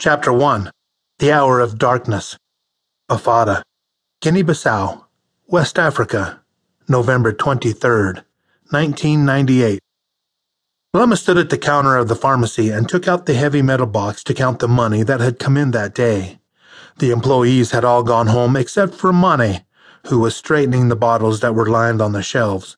Chapter 1 The Hour of Darkness. Bafada, Guinea Bissau, West Africa, November 23rd, 1998. Blema stood at the counter of the pharmacy and took out the heavy metal box to count the money that had come in that day. The employees had all gone home except for Mane, who was straightening the bottles that were lined on the shelves.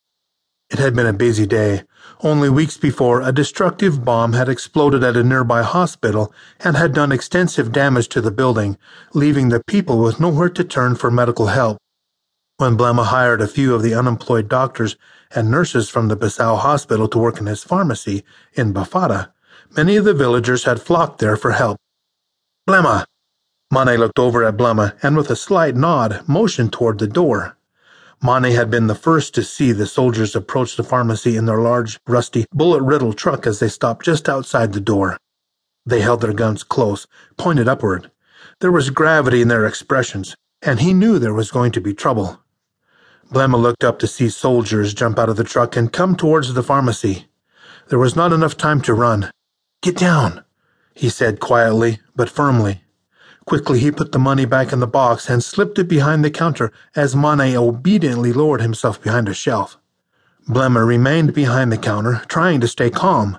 It had been a busy day. Only weeks before, a destructive bomb had exploded at a nearby hospital and had done extensive damage to the building, leaving the people with nowhere to turn for medical help. When Blema hired a few of the unemployed doctors and nurses from the Bissau hospital to work in his pharmacy in Bafada, many of the villagers had flocked there for help. Blema! Mane looked over at Blema and with a slight nod motioned toward the door. Mane had been the first to see the soldiers approach the pharmacy in their large, rusty, bullet-riddled truck as they stopped just outside the door. They held their guns close, pointed upward. There was gravity in their expressions, and he knew there was going to be trouble. Blema looked up to see soldiers jump out of the truck and come towards the pharmacy. There was not enough time to run. Get down, he said quietly but firmly. Quickly he put the money back in the box and slipped it behind the counter as Mane obediently lowered himself behind a shelf. Blema remained behind the counter, trying to stay calm.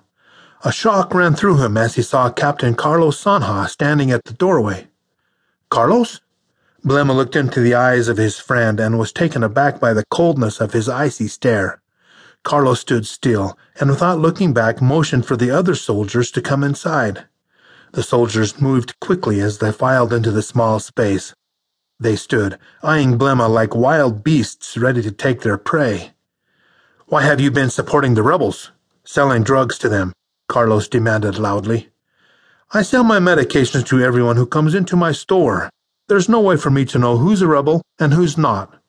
A shock ran through him as he saw Captain Carlos Sanha standing at the doorway. Carlos? Blema looked into the eyes of his friend and was taken aback by the coldness of his icy stare. Carlos stood still and without looking back motioned for the other soldiers to come inside. The soldiers moved quickly as they filed into the small space. They stood, eyeing Blema like wild beasts ready to take their prey. Why have you been supporting the rebels? Selling drugs to them? Carlos demanded loudly. I sell my medications to everyone who comes into my store. There's no way for me to know who's a rebel and who's not.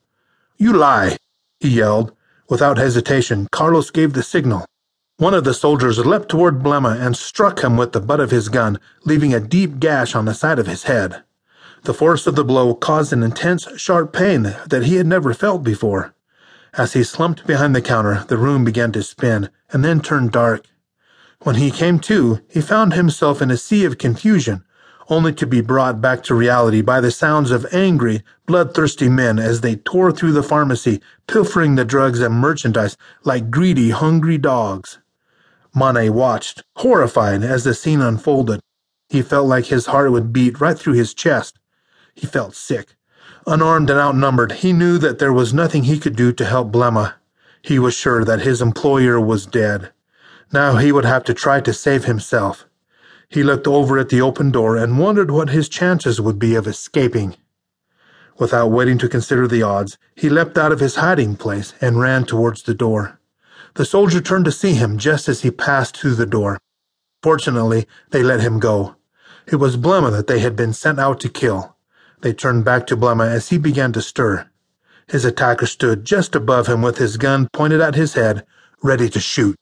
You lie, he yelled. Without hesitation, Carlos gave the signal. One of the soldiers leapt toward Blema and struck him with the butt of his gun, leaving a deep gash on the side of his head. The force of the blow caused an intense, sharp pain that he had never felt before. As he slumped behind the counter, the room began to spin and then turned dark. When he came to, he found himself in a sea of confusion, only to be brought back to reality by the sounds of angry, bloodthirsty men as they tore through the pharmacy, pilfering the drugs and merchandise like greedy, hungry dogs. Mane watched, horrified, as the scene unfolded. He felt like his heart would beat right through his chest. He felt sick. Unarmed and outnumbered, he knew that there was nothing he could do to help Blema. He was sure that his employer was dead. Now he would have to try to save himself. He looked over at the open door and wondered what his chances would be of escaping. Without waiting to consider the odds, he leapt out of his hiding place and ran towards the door. The soldier turned to see him just as he passed through the door. Fortunately, they let him go. It was Blema that they had been sent out to kill. They turned back to Blema as he began to stir. His attacker stood just above him with his gun pointed at his head, ready to shoot.